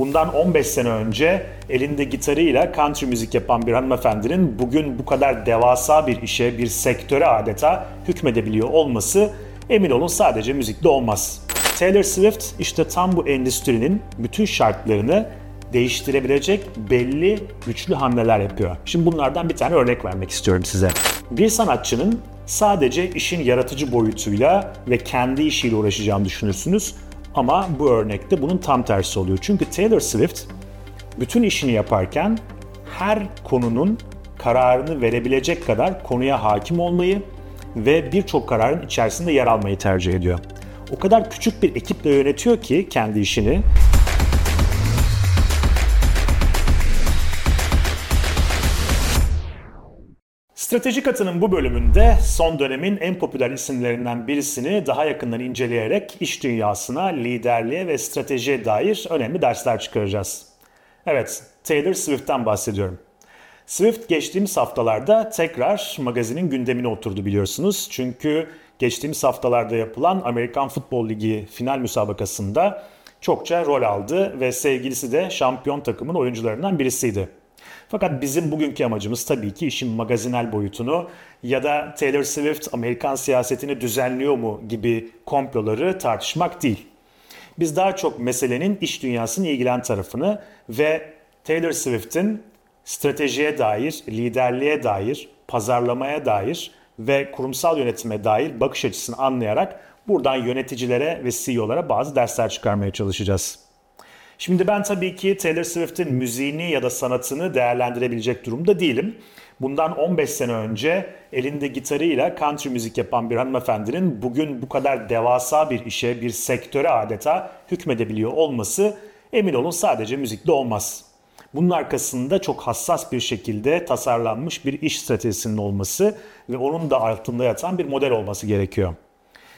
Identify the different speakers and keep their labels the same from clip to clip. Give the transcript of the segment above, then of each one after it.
Speaker 1: Bundan 15 sene önce elinde gitarıyla country müzik yapan bir hanımefendinin bugün bu kadar devasa bir işe, bir sektöre adeta hükmedebiliyor olması emin olun sadece müzikle olmaz. Taylor Swift işte tam bu endüstrinin bütün şartlarını değiştirebilecek belli güçlü hamleler yapıyor. Şimdi bunlardan bir tane örnek vermek istiyorum size. Bir sanatçının sadece işin yaratıcı boyutuyla ve kendi işiyle uğraşacağını düşünürsünüz. Ama bu örnekte bunun tam tersi oluyor. Çünkü Taylor Swift bütün işini yaparken her konunun kararını verebilecek kadar konuya hakim olmayı ve birçok kararın içerisinde yer almayı tercih ediyor. O kadar küçük bir ekiple yönetiyor ki kendi işini Stratejik Atı'nın bu bölümünde son dönemin en popüler isimlerinden birisini daha yakından inceleyerek iş dünyasına, liderliğe ve stratejiye dair önemli dersler çıkaracağız. Evet, Taylor Swift'ten bahsediyorum. Swift geçtiğimiz haftalarda tekrar magazinin gündemine oturdu biliyorsunuz. Çünkü geçtiğimiz haftalarda yapılan Amerikan Futbol Ligi final müsabakasında çokça rol aldı ve sevgilisi de şampiyon takımın oyuncularından birisiydi. Fakat bizim bugünkü amacımız tabii ki işin magazinel boyutunu ya da Taylor Swift Amerikan siyasetini düzenliyor mu gibi komploları tartışmak değil. Biz daha çok meselenin iş dünyasını ilgilen tarafını ve Taylor Swift'in stratejiye dair, liderliğe dair, pazarlamaya dair ve kurumsal yönetime dair bakış açısını anlayarak buradan yöneticilere ve CEO'lara bazı dersler çıkarmaya çalışacağız. Şimdi ben tabii ki Taylor Swift'in müziğini ya da sanatını değerlendirebilecek durumda değilim. Bundan 15 sene önce elinde gitarıyla country müzik yapan bir hanımefendinin bugün bu kadar devasa bir işe, bir sektöre adeta hükmedebiliyor olması emin olun sadece müzikle olmaz. Bunun arkasında çok hassas bir şekilde tasarlanmış bir iş stratejisinin olması ve onun da altında yatan bir model olması gerekiyor.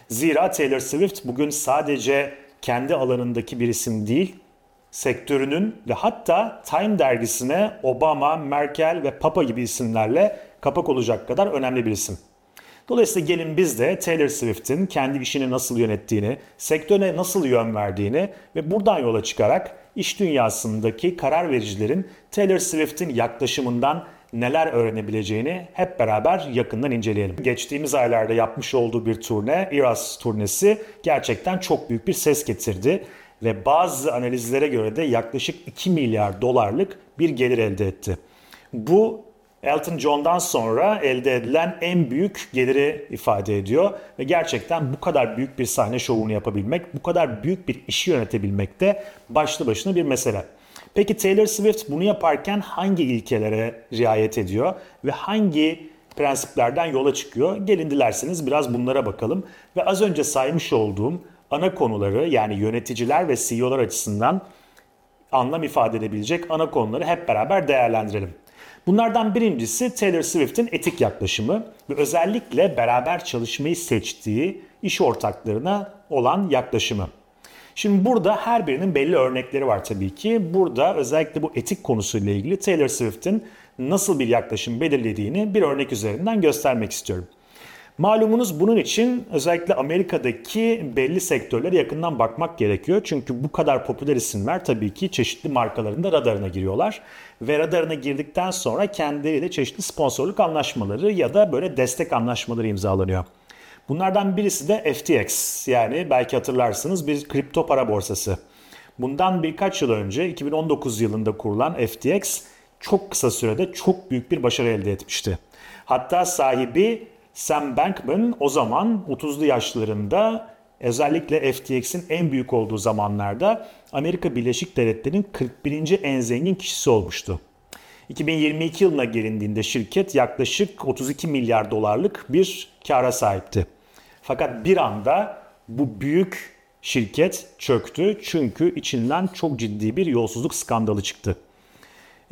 Speaker 1: Zira Taylor Swift bugün sadece kendi alanındaki bir isim değil, sektörünün ve hatta Time dergisine Obama, Merkel ve Papa gibi isimlerle kapak olacak kadar önemli bir isim. Dolayısıyla gelin biz de Taylor Swift'in kendi işini nasıl yönettiğini, sektöre nasıl yön verdiğini ve buradan yola çıkarak iş dünyasındaki karar vericilerin Taylor Swift'in yaklaşımından neler öğrenebileceğini hep beraber yakından inceleyelim. Geçtiğimiz aylarda yapmış olduğu bir turne, Eras turnesi gerçekten çok büyük bir ses getirdi ve bazı analizlere göre de yaklaşık 2 milyar dolarlık bir gelir elde etti. Bu Elton John'dan sonra elde edilen en büyük geliri ifade ediyor ve gerçekten bu kadar büyük bir sahne şovunu yapabilmek, bu kadar büyük bir işi yönetebilmek de başlı başına bir mesele. Peki Taylor Swift bunu yaparken hangi ilkelere riayet ediyor ve hangi prensiplerden yola çıkıyor? Gelin dilerseniz biraz bunlara bakalım ve az önce saymış olduğum ana konuları yani yöneticiler ve CEO'lar açısından anlam ifade edebilecek ana konuları hep beraber değerlendirelim. Bunlardan birincisi Taylor Swift'in etik yaklaşımı ve özellikle beraber çalışmayı seçtiği iş ortaklarına olan yaklaşımı. Şimdi burada her birinin belli örnekleri var tabii ki. Burada özellikle bu etik konusuyla ilgili Taylor Swift'in nasıl bir yaklaşım belirlediğini bir örnek üzerinden göstermek istiyorum. Malumunuz bunun için özellikle Amerika'daki belli sektörlere yakından bakmak gerekiyor. Çünkü bu kadar popüler isimler tabii ki çeşitli markaların da radarına giriyorlar. Ve radarına girdikten sonra kendileriyle çeşitli sponsorluk anlaşmaları ya da böyle destek anlaşmaları imzalanıyor. Bunlardan birisi de FTX yani belki hatırlarsınız bir kripto para borsası. Bundan birkaç yıl önce 2019 yılında kurulan FTX çok kısa sürede çok büyük bir başarı elde etmişti. Hatta sahibi Sam Bankman o zaman 30'lu yaşlarında özellikle FTX'in en büyük olduğu zamanlarda Amerika Birleşik Devletleri'nin 41. en zengin kişisi olmuştu. 2022 yılına gelindiğinde şirket yaklaşık 32 milyar dolarlık bir kara sahipti. Fakat bir anda bu büyük şirket çöktü çünkü içinden çok ciddi bir yolsuzluk skandalı çıktı.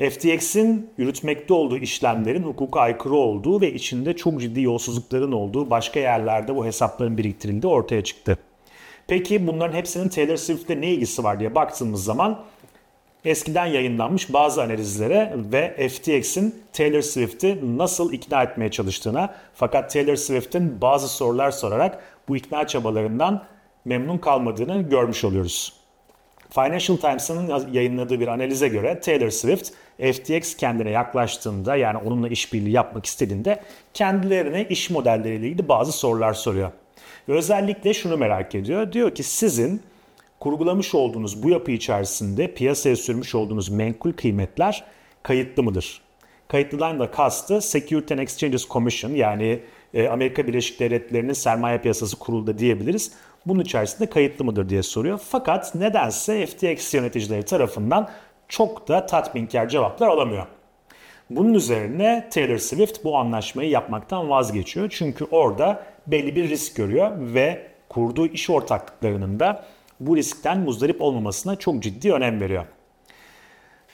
Speaker 1: FTX'in yürütmekte olduğu işlemlerin hukuka aykırı olduğu ve içinde çok ciddi yolsuzlukların olduğu başka yerlerde bu hesapların biriktirildiği ortaya çıktı. Peki bunların hepsinin Taylor Swift'le ne ilgisi var diye baktığımız zaman eskiden yayınlanmış bazı analizlere ve FTX'in Taylor Swift'i nasıl ikna etmeye çalıştığına fakat Taylor Swift'in bazı sorular sorarak bu ikna çabalarından memnun kalmadığını görmüş oluyoruz. Financial Times'ın yayınladığı bir analize göre Taylor Swift FTX kendine yaklaştığında yani onunla işbirliği yapmak istediğinde kendilerine iş modelleriyle ilgili bazı sorular soruyor. Ve özellikle şunu merak ediyor. Diyor ki sizin kurgulamış olduğunuz bu yapı içerisinde piyasaya sürmüş olduğunuz menkul kıymetler kayıtlı mıdır? Kayıtlıdan da kastı Security and Exchanges Commission yani e, Amerika Birleşik Devletleri'nin sermaye piyasası kurulu diyebiliriz. Bunun içerisinde kayıtlı mıdır diye soruyor. Fakat nedense FTX yöneticileri tarafından çok da tatminkar cevaplar alamıyor. Bunun üzerine Taylor Swift bu anlaşmayı yapmaktan vazgeçiyor. Çünkü orada belli bir risk görüyor ve kurduğu iş ortaklıklarının da bu riskten muzdarip olmamasına çok ciddi önem veriyor.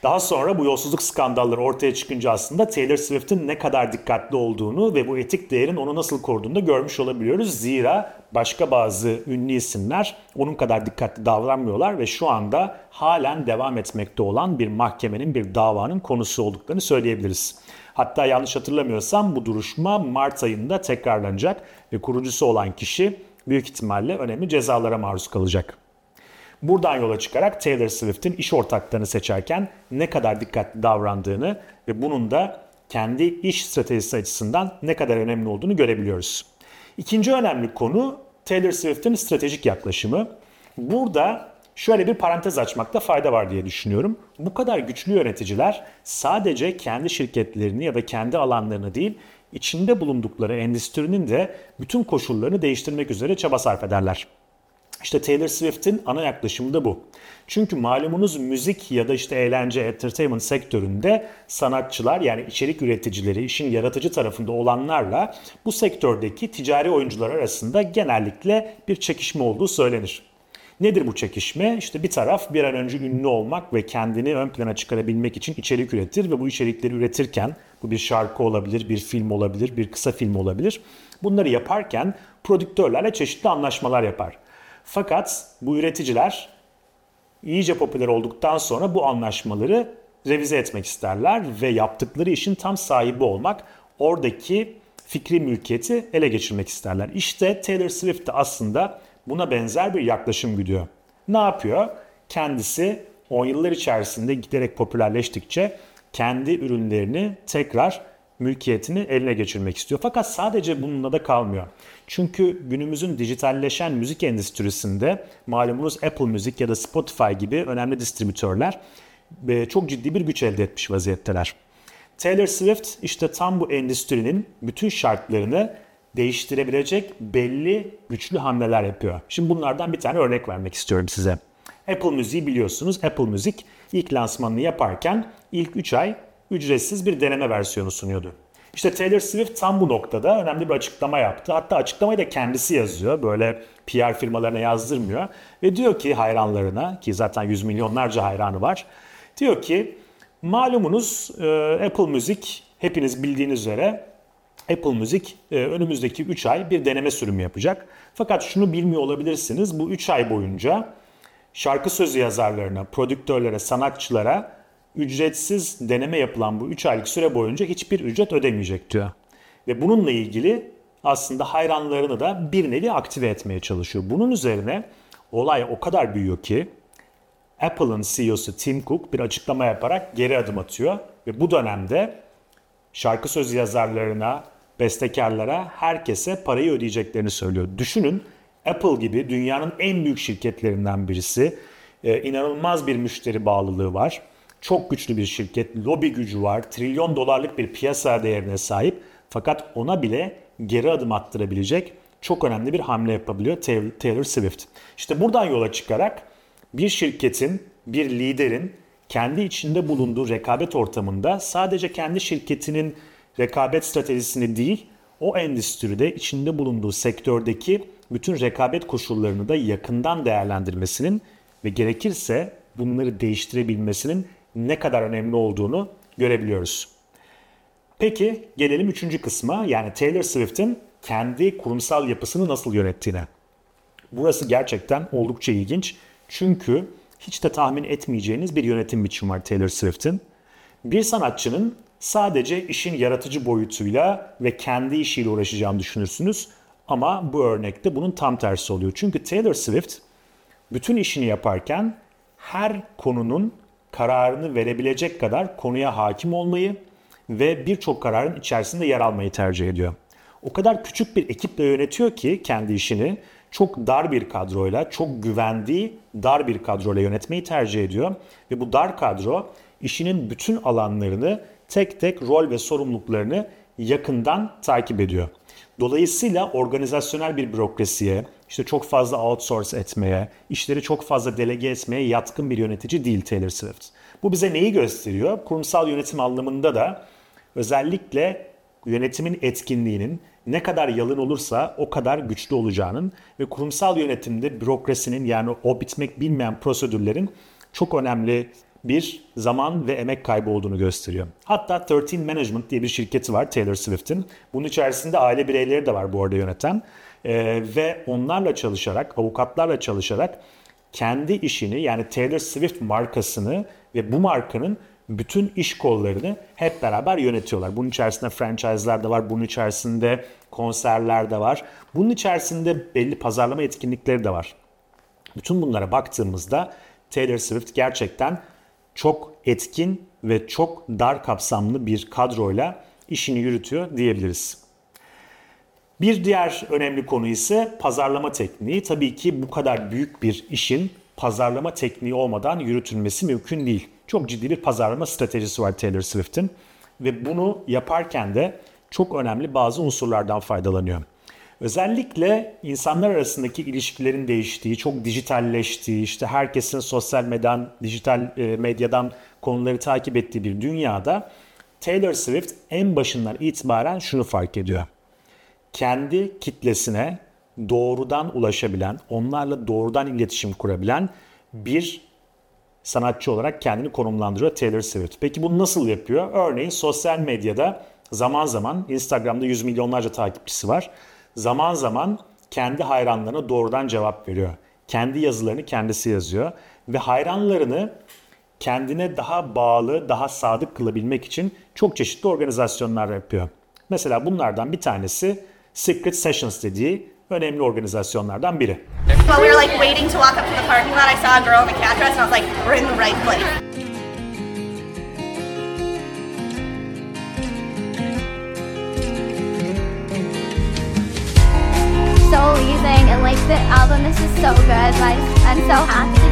Speaker 1: Daha sonra bu yolsuzluk skandalları ortaya çıkınca aslında Taylor Swift'in ne kadar dikkatli olduğunu ve bu etik değerin onu nasıl koruduğunu da görmüş olabiliyoruz. Zira başka bazı ünlü isimler onun kadar dikkatli davranmıyorlar ve şu anda halen devam etmekte olan bir mahkemenin bir davanın konusu olduklarını söyleyebiliriz. Hatta yanlış hatırlamıyorsam bu duruşma Mart ayında tekrarlanacak ve kurucusu olan kişi büyük ihtimalle önemli cezalara maruz kalacak. Buradan yola çıkarak Taylor Swift'in iş ortaklarını seçerken ne kadar dikkatli davrandığını ve bunun da kendi iş stratejisi açısından ne kadar önemli olduğunu görebiliyoruz. İkinci önemli konu Taylor Swift'in stratejik yaklaşımı. Burada şöyle bir parantez açmakta fayda var diye düşünüyorum. Bu kadar güçlü yöneticiler sadece kendi şirketlerini ya da kendi alanlarını değil, içinde bulundukları endüstrinin de bütün koşullarını değiştirmek üzere çaba sarf ederler. İşte Taylor Swift'in ana yaklaşımı da bu. Çünkü malumunuz müzik ya da işte eğlence, entertainment sektöründe sanatçılar yani içerik üreticileri, işin yaratıcı tarafında olanlarla bu sektördeki ticari oyuncular arasında genellikle bir çekişme olduğu söylenir. Nedir bu çekişme? İşte bir taraf bir an önce ünlü olmak ve kendini ön plana çıkarabilmek için içerik üretir ve bu içerikleri üretirken bu bir şarkı olabilir, bir film olabilir, bir kısa film olabilir. Bunları yaparken prodüktörlerle çeşitli anlaşmalar yapar. Fakat bu üreticiler iyice popüler olduktan sonra bu anlaşmaları revize etmek isterler ve yaptıkları işin tam sahibi olmak, oradaki fikri mülkiyeti ele geçirmek isterler. İşte Taylor Swift de aslında buna benzer bir yaklaşım gidiyor. Ne yapıyor? Kendisi 10 yıllar içerisinde giderek popülerleştikçe kendi ürünlerini tekrar mülkiyetini eline geçirmek istiyor. Fakat sadece bununla da kalmıyor. Çünkü günümüzün dijitalleşen müzik endüstrisinde malumunuz Apple Müzik ya da Spotify gibi önemli distribütörler e, çok ciddi bir güç elde etmiş vaziyetteler. Taylor Swift işte tam bu endüstrinin bütün şartlarını değiştirebilecek belli güçlü hamleler yapıyor. Şimdi bunlardan bir tane örnek vermek istiyorum size. Apple Müziği biliyorsunuz. Apple Müzik ilk lansmanını yaparken ilk 3 ay ücretsiz bir deneme versiyonu sunuyordu. İşte Taylor Swift tam bu noktada önemli bir açıklama yaptı. Hatta açıklamayı da kendisi yazıyor. Böyle PR firmalarına yazdırmıyor. Ve diyor ki hayranlarına ki zaten yüz milyonlarca hayranı var. Diyor ki malumunuz e, Apple Müzik hepiniz bildiğiniz üzere Apple Müzik e, önümüzdeki 3 ay bir deneme sürümü yapacak. Fakat şunu bilmiyor olabilirsiniz. Bu 3 ay boyunca şarkı sözü yazarlarına, prodüktörlere, sanatçılara ücretsiz deneme yapılan bu 3 aylık süre boyunca hiçbir ücret ödemeyecek diyor. Ve bununla ilgili aslında hayranlarını da bir nevi aktive etmeye çalışıyor. Bunun üzerine olay o kadar büyüyor ki Apple'ın CEO'su Tim Cook bir açıklama yaparak geri adım atıyor ve bu dönemde şarkı sözü yazarlarına, bestekarlara, herkese parayı ödeyeceklerini söylüyor. Düşünün Apple gibi dünyanın en büyük şirketlerinden birisi, ee, inanılmaz bir müşteri bağlılığı var çok güçlü bir şirket, lobi gücü var, trilyon dolarlık bir piyasa değerine sahip fakat ona bile geri adım attırabilecek çok önemli bir hamle yapabiliyor Taylor Swift. İşte buradan yola çıkarak bir şirketin, bir liderin kendi içinde bulunduğu rekabet ortamında sadece kendi şirketinin rekabet stratejisini değil, o endüstride içinde bulunduğu sektördeki bütün rekabet koşullarını da yakından değerlendirmesinin ve gerekirse bunları değiştirebilmesinin ne kadar önemli olduğunu görebiliyoruz. Peki gelelim üçüncü kısma yani Taylor Swift'in kendi kurumsal yapısını nasıl yönettiğine. Burası gerçekten oldukça ilginç. Çünkü hiç de tahmin etmeyeceğiniz bir yönetim biçimi var Taylor Swift'in. Bir sanatçının sadece işin yaratıcı boyutuyla ve kendi işiyle uğraşacağını düşünürsünüz. Ama bu örnekte bunun tam tersi oluyor. Çünkü Taylor Swift bütün işini yaparken her konunun kararını verebilecek kadar konuya hakim olmayı ve birçok kararın içerisinde yer almayı tercih ediyor. O kadar küçük bir ekiple yönetiyor ki kendi işini çok dar bir kadroyla, çok güvendiği dar bir kadroyla yönetmeyi tercih ediyor. Ve bu dar kadro işinin bütün alanlarını tek tek rol ve sorumluluklarını yakından takip ediyor. Dolayısıyla organizasyonel bir bürokrasiye, işte çok fazla outsource etmeye, işleri çok fazla delege etmeye yatkın bir yönetici değil Taylor Swift. Bu bize neyi gösteriyor? Kurumsal yönetim anlamında da özellikle yönetimin etkinliğinin ne kadar yalın olursa o kadar güçlü olacağının ve kurumsal yönetimde bürokrasinin yani o bitmek bilmeyen prosedürlerin çok önemli bir zaman ve emek kaybı olduğunu gösteriyor. Hatta 13 Management diye bir şirketi var Taylor Swift'in. Bunun içerisinde aile bireyleri de var bu arada yöneten. Ee, ve onlarla çalışarak, avukatlarla çalışarak kendi işini yani Taylor Swift markasını ve bu markanın bütün iş kollarını hep beraber yönetiyorlar. Bunun içerisinde franchise'lar da var, bunun içerisinde konserler de var. Bunun içerisinde belli pazarlama etkinlikleri de var. Bütün bunlara baktığımızda Taylor Swift gerçekten çok etkin ve çok dar kapsamlı bir kadroyla işini yürütüyor diyebiliriz. Bir diğer önemli konu ise pazarlama tekniği. Tabii ki bu kadar büyük bir işin pazarlama tekniği olmadan yürütülmesi mümkün değil. Çok ciddi bir pazarlama stratejisi var Taylor Swift'in ve bunu yaparken de çok önemli bazı unsurlardan faydalanıyor. Özellikle insanlar arasındaki ilişkilerin değiştiği, çok dijitalleştiği, işte herkesin sosyal medyadan, dijital e, medyadan konuları takip ettiği bir dünyada Taylor Swift en başından itibaren şunu fark ediyor. Kendi kitlesine doğrudan ulaşabilen, onlarla doğrudan iletişim kurabilen bir sanatçı olarak kendini konumlandırıyor Taylor Swift. Peki bunu nasıl yapıyor? Örneğin sosyal medyada zaman zaman Instagram'da yüz milyonlarca takipçisi var. Zaman zaman kendi hayranlarına doğrudan cevap veriyor. Kendi yazılarını kendisi yazıyor ve hayranlarını kendine daha bağlı, daha sadık kılabilmek için çok çeşitli organizasyonlar yapıyor. Mesela bunlardan bir tanesi Secret Sessions dediği önemli organizasyonlardan biri.
Speaker 2: While we were like waiting to walk up to the parking lot, I saw a girl in a cat dress and I was like, we're in the right place.
Speaker 3: So amazing and like the album is just so good. I, I'm so happy.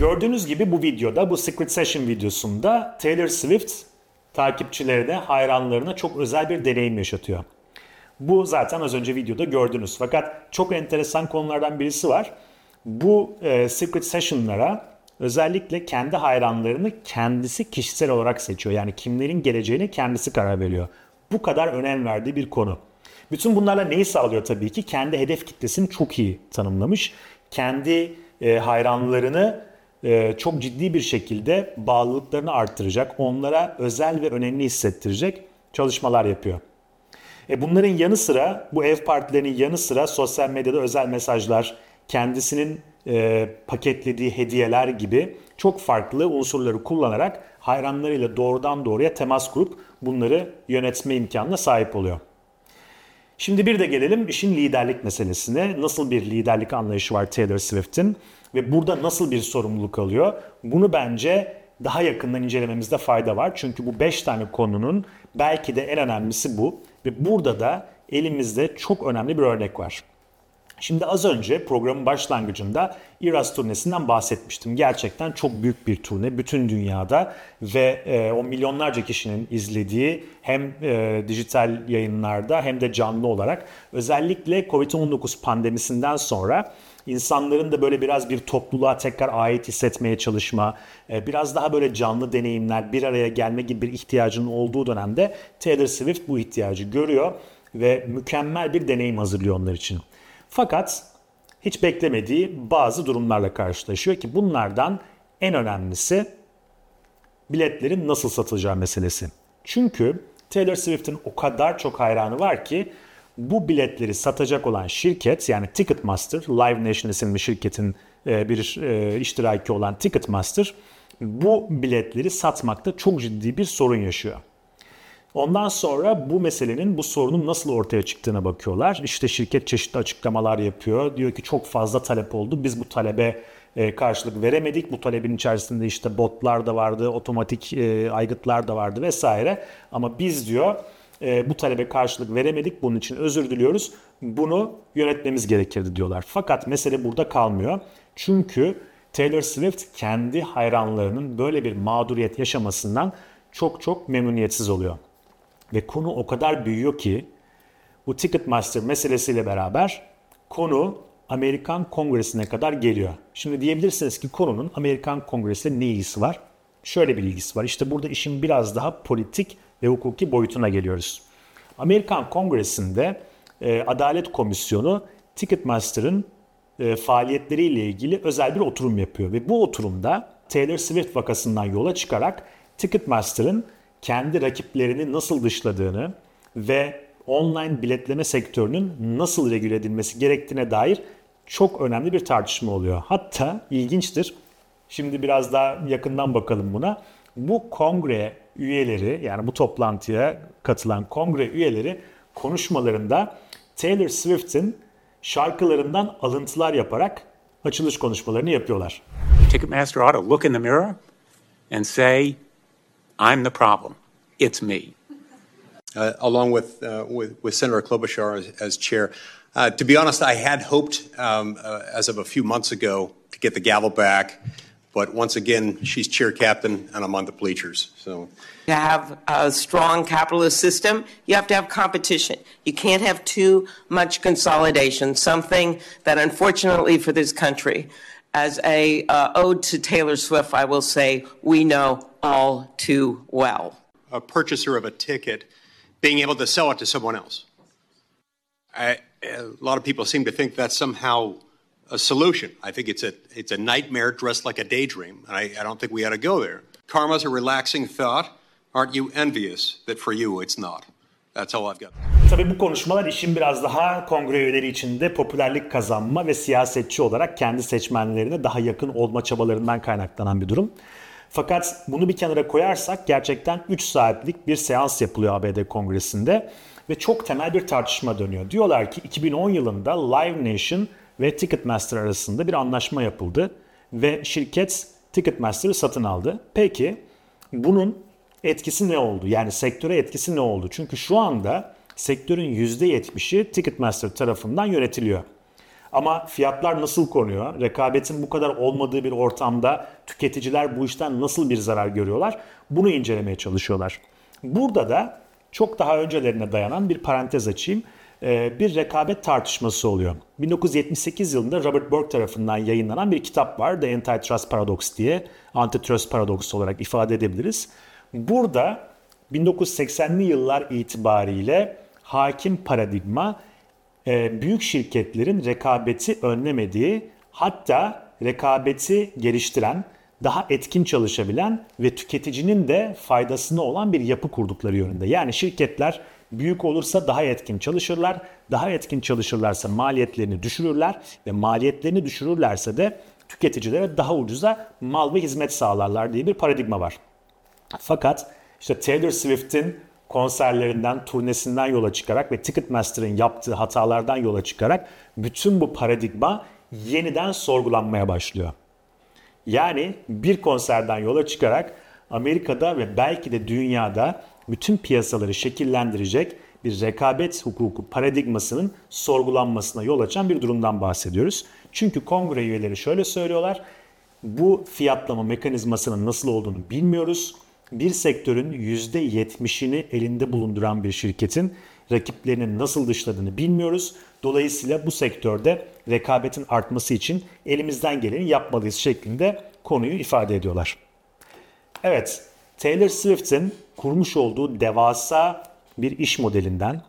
Speaker 1: Gördüğünüz gibi bu videoda, bu Secret Session videosunda Taylor Swift takipçilerine, hayranlarına çok özel bir deneyim yaşatıyor. Bu zaten az önce videoda gördünüz. Fakat çok enteresan konulardan birisi var. Bu e, Secret Session'lara özellikle kendi hayranlarını kendisi kişisel olarak seçiyor. Yani kimlerin geleceğini kendisi karar veriyor. Bu kadar önem verdiği bir konu. Bütün bunlarla neyi sağlıyor tabii ki? Kendi hedef kitlesini çok iyi tanımlamış. Kendi e, hayranlarını e, çok ciddi bir şekilde bağlılıklarını arttıracak, onlara özel ve önemli hissettirecek çalışmalar yapıyor. E bunların yanı sıra bu ev partilerinin yanı sıra sosyal medyada özel mesajlar, kendisinin e, paketlediği hediyeler gibi çok farklı unsurları kullanarak hayranlarıyla doğrudan doğruya temas kurup bunları yönetme imkanına sahip oluyor. Şimdi bir de gelelim işin liderlik meselesine. Nasıl bir liderlik anlayışı var Taylor Swift'in ve burada nasıl bir sorumluluk alıyor? Bunu bence daha yakından incelememizde fayda var. Çünkü bu 5 tane konunun belki de en önemlisi bu. Ve burada da elimizde çok önemli bir örnek var. Şimdi az önce programın başlangıcında Iras turnesinden bahsetmiştim. Gerçekten çok büyük bir turne bütün dünyada ve e, o milyonlarca kişinin izlediği hem e, dijital yayınlarda hem de canlı olarak özellikle Covid-19 pandemisinden sonra insanların da böyle biraz bir topluluğa tekrar ait hissetmeye çalışma, e, biraz daha böyle canlı deneyimler, bir araya gelme gibi bir ihtiyacının olduğu dönemde Taylor Swift bu ihtiyacı görüyor ve mükemmel bir deneyim hazırlıyor onlar için. Fakat hiç beklemediği bazı durumlarla karşılaşıyor ki bunlardan en önemlisi biletlerin nasıl satılacağı meselesi. Çünkü Taylor Swift'in o kadar çok hayranı var ki bu biletleri satacak olan şirket yani Ticketmaster, Live Nation isimli şirketin e, bir e, iştiraki olan Ticketmaster bu biletleri satmakta çok ciddi bir sorun yaşıyor. Ondan sonra bu meselenin, bu sorunun nasıl ortaya çıktığına bakıyorlar. İşte şirket çeşitli açıklamalar yapıyor. Diyor ki çok fazla talep oldu. Biz bu talebe e, karşılık veremedik. Bu talebin içerisinde işte botlar da vardı, otomatik e, aygıtlar da vardı vesaire. Ama biz diyor e, bu talebe karşılık veremedik. Bunun için özür diliyoruz. Bunu yönetmemiz gerekirdi diyorlar. Fakat mesele burada kalmıyor. Çünkü Taylor Swift kendi hayranlarının böyle bir mağduriyet yaşamasından çok çok memnuniyetsiz oluyor. Ve konu o kadar büyüyor ki bu Ticketmaster meselesiyle beraber konu Amerikan Kongresi'ne kadar geliyor. Şimdi diyebilirsiniz ki konunun Amerikan Kongresi'yle ne ilgisi var? Şöyle bir ilgisi var. İşte burada işin biraz daha politik ve hukuki boyutuna geliyoruz. Amerikan Kongresi'nde e, Adalet Komisyonu Ticketmaster'ın e, faaliyetleriyle ilgili özel bir oturum yapıyor. Ve bu oturumda Taylor Swift vakasından yola çıkarak Ticketmaster'ın kendi rakiplerini nasıl dışladığını ve online biletleme sektörünün nasıl regüle edilmesi gerektiğine dair çok önemli bir tartışma oluyor. Hatta ilginçtir. Şimdi biraz daha yakından bakalım buna. Bu kongre üyeleri yani bu toplantıya katılan kongre üyeleri konuşmalarında Taylor Swift'in şarkılarından alıntılar yaparak açılış konuşmalarını yapıyorlar.
Speaker 4: Ticketmaster ought to look in the mirror and say, I'm the problem. It's me.
Speaker 5: uh, along with, uh, with, with Senator Klobuchar as, as chair. Uh, to be honest, I had hoped, um, uh, as of a few months ago, to get the gavel back. But once again, she's chair captain, and I'm on the bleachers. So
Speaker 6: To have a strong capitalist system, you have to have competition. You can't have too much consolidation, something that unfortunately for this country, as a uh, ode to Taylor Swift, I will say we know all too well.
Speaker 5: a purchaser of a ticket being able to sell it to someone else. I, a lot of people seem to think that's somehow a solution. I think it's a it's a nightmare dressed like a daydream, and I, I don't think we ought to go there. Karma's a relaxing thought. Aren't you envious that for you it's not? That's all I've got.
Speaker 1: Tabii bu konuşmalar işin biraz daha kongre üyeleri içinde popülerlik kazanma ve siyasetçi olarak kendi seçmenlerine daha yakın olma çabalarından kaynaklanan bir durum. Fakat bunu bir kenara koyarsak gerçekten 3 saatlik bir seans yapılıyor ABD Kongresi'nde ve çok temel bir tartışma dönüyor. Diyorlar ki 2010 yılında Live Nation ve Ticketmaster arasında bir anlaşma yapıldı ve şirket Ticketmaster'ı satın aldı. Peki bunun etkisi ne oldu? Yani sektöre etkisi ne oldu? Çünkü şu anda sektörün %70'i Ticketmaster tarafından yönetiliyor. Ama fiyatlar nasıl konuyor? Rekabetin bu kadar olmadığı bir ortamda tüketiciler bu işten nasıl bir zarar görüyorlar? Bunu incelemeye çalışıyorlar. Burada da çok daha öncelerine dayanan bir parantez açayım. Ee, Bir rekabet tartışması oluyor. 1978 yılında Robert Burke tarafından yayınlanan bir kitap var. The Antitrust Paradox diye. Antitrust Paradox olarak ifade edebiliriz. Burada 1980'li yıllar itibariyle hakim paradigma e, büyük şirketlerin rekabeti önlemediği hatta rekabeti geliştiren, daha etkin çalışabilen ve tüketicinin de faydasına olan bir yapı kurdukları yönünde. Yani şirketler büyük olursa daha etkin çalışırlar, daha etkin çalışırlarsa maliyetlerini düşürürler ve maliyetlerini düşürürlerse de tüketicilere daha ucuza mal ve hizmet sağlarlar diye bir paradigma var. Fakat işte Taylor Swift'in konserlerinden, turnesinden yola çıkarak ve Ticketmaster'ın yaptığı hatalardan yola çıkarak bütün bu paradigma yeniden sorgulanmaya başlıyor. Yani bir konserden yola çıkarak Amerika'da ve belki de dünyada bütün piyasaları şekillendirecek bir rekabet hukuku paradigmasının sorgulanmasına yol açan bir durumdan bahsediyoruz. Çünkü kongre üyeleri şöyle söylüyorlar. Bu fiyatlama mekanizmasının nasıl olduğunu bilmiyoruz. Bir sektörün %70'ini elinde bulunduran bir şirketin rakiplerinin nasıl dışladığını bilmiyoruz. Dolayısıyla bu sektörde rekabetin artması için elimizden geleni yapmalıyız şeklinde konuyu ifade ediyorlar. Evet, Taylor Swift'in kurmuş olduğu devasa bir iş modelinden,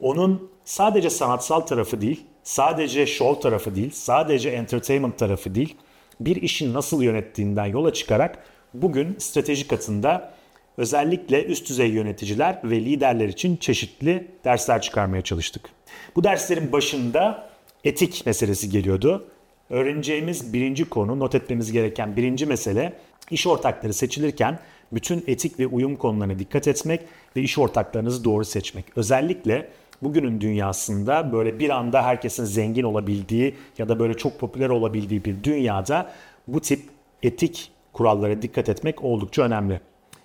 Speaker 1: onun sadece sanatsal tarafı değil, sadece show tarafı değil, sadece entertainment tarafı değil, bir işin nasıl yönettiğinden yola çıkarak bugün strateji katında özellikle üst düzey yöneticiler ve liderler için çeşitli dersler çıkarmaya çalıştık. Bu derslerin başında etik meselesi geliyordu. Öğreneceğimiz birinci konu, not etmemiz gereken birinci mesele iş ortakları seçilirken bütün etik ve uyum konularına dikkat etmek ve iş ortaklarınızı doğru seçmek. Özellikle bugünün dünyasında böyle bir anda herkesin zengin olabildiği ya da böyle çok popüler olabildiği bir dünyada bu tip etik kurallara dikkat etmek oldukça önemli.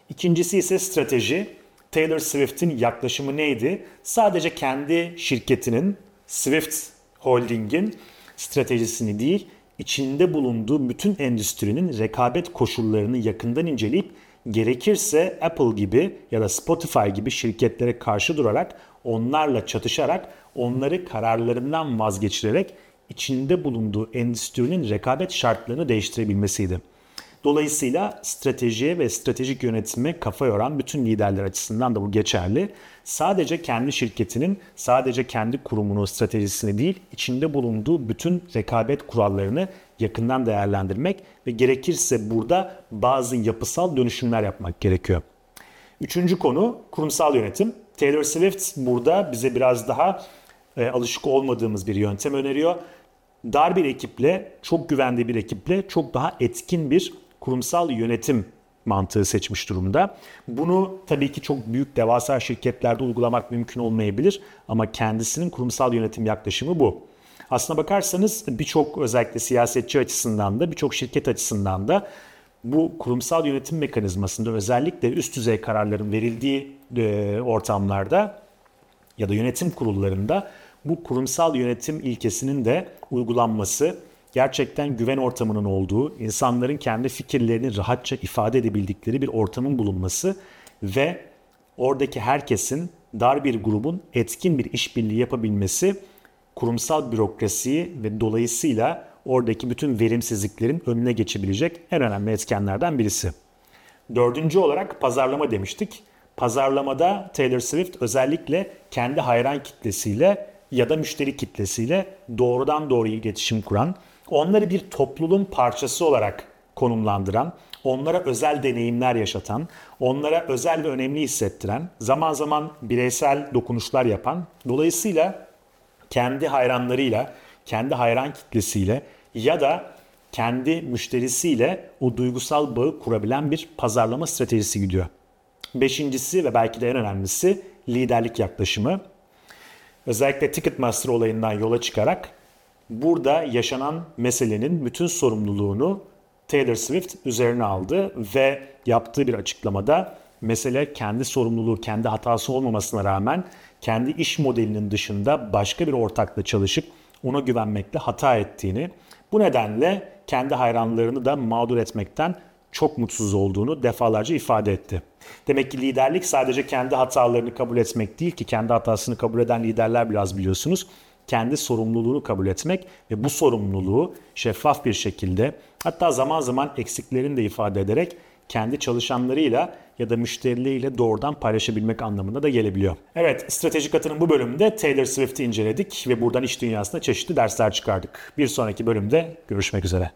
Speaker 1: İkincisi ise strateji. Taylor Swift'in yaklaşımı neydi? Sadece kendi şirketinin Swift Holding'in stratejisini değil, içinde bulunduğu bütün endüstrinin rekabet koşullarını yakından inceleyip gerekirse Apple gibi ya da Spotify gibi şirketlere karşı durarak onlarla çatışarak onları kararlarından vazgeçirerek içinde bulunduğu endüstrinin rekabet şartlarını değiştirebilmesiydi. Dolayısıyla stratejiye ve stratejik yönetime kafa yoran bütün liderler açısından da bu geçerli. Sadece kendi şirketinin, sadece kendi kurumunun stratejisini değil, içinde bulunduğu bütün rekabet kurallarını yakından değerlendirmek ve gerekirse burada bazı yapısal dönüşümler yapmak gerekiyor. Üçüncü konu kurumsal yönetim. Taylor Swift burada bize biraz daha e, alışık olmadığımız bir yöntem öneriyor. Dar bir ekiple, çok güvenli bir ekiple çok daha etkin bir kurumsal yönetim mantığı seçmiş durumda. Bunu tabii ki çok büyük devasa şirketlerde uygulamak mümkün olmayabilir ama kendisinin kurumsal yönetim yaklaşımı bu. Aslına bakarsanız birçok özellikle siyasetçi açısından da birçok şirket açısından da bu kurumsal yönetim mekanizmasında özellikle üst düzey kararların verildiği e, ortamlarda ya da yönetim kurullarında bu kurumsal yönetim ilkesinin de uygulanması gerçekten güven ortamının olduğu, insanların kendi fikirlerini rahatça ifade edebildikleri bir ortamın bulunması ve oradaki herkesin dar bir grubun etkin bir işbirliği yapabilmesi kurumsal bürokrasiyi ve dolayısıyla oradaki bütün verimsizliklerin önüne geçebilecek en önemli etkenlerden birisi. Dördüncü olarak pazarlama demiştik. Pazarlamada Taylor Swift özellikle kendi hayran kitlesiyle ya da müşteri kitlesiyle doğrudan doğruya iletişim kuran, onları bir topluluğun parçası olarak konumlandıran, onlara özel deneyimler yaşatan, onlara özel ve önemli hissettiren, zaman zaman bireysel dokunuşlar yapan, dolayısıyla kendi hayranlarıyla, kendi hayran kitlesiyle ya da kendi müşterisiyle o duygusal bağı kurabilen bir pazarlama stratejisi gidiyor. Beşincisi ve belki de en önemlisi liderlik yaklaşımı. Özellikle Ticketmaster olayından yola çıkarak burada yaşanan meselenin bütün sorumluluğunu Taylor Swift üzerine aldı ve yaptığı bir açıklamada mesele kendi sorumluluğu, kendi hatası olmamasına rağmen kendi iş modelinin dışında başka bir ortakla çalışıp ona güvenmekle hata ettiğini, bu nedenle kendi hayranlarını da mağdur etmekten çok mutsuz olduğunu defalarca ifade etti. Demek ki liderlik sadece kendi hatalarını kabul etmek değil ki kendi hatasını kabul eden liderler biraz biliyorsunuz. Kendi sorumluluğunu kabul etmek ve bu sorumluluğu şeffaf bir şekilde hatta zaman zaman eksiklerini de ifade ederek kendi çalışanlarıyla ya da müşterileriyle doğrudan paylaşabilmek anlamında da gelebiliyor. Evet, stratejik atının bu bölümünde Taylor Swift'i inceledik ve buradan iş dünyasında çeşitli dersler çıkardık. Bir sonraki bölümde görüşmek üzere.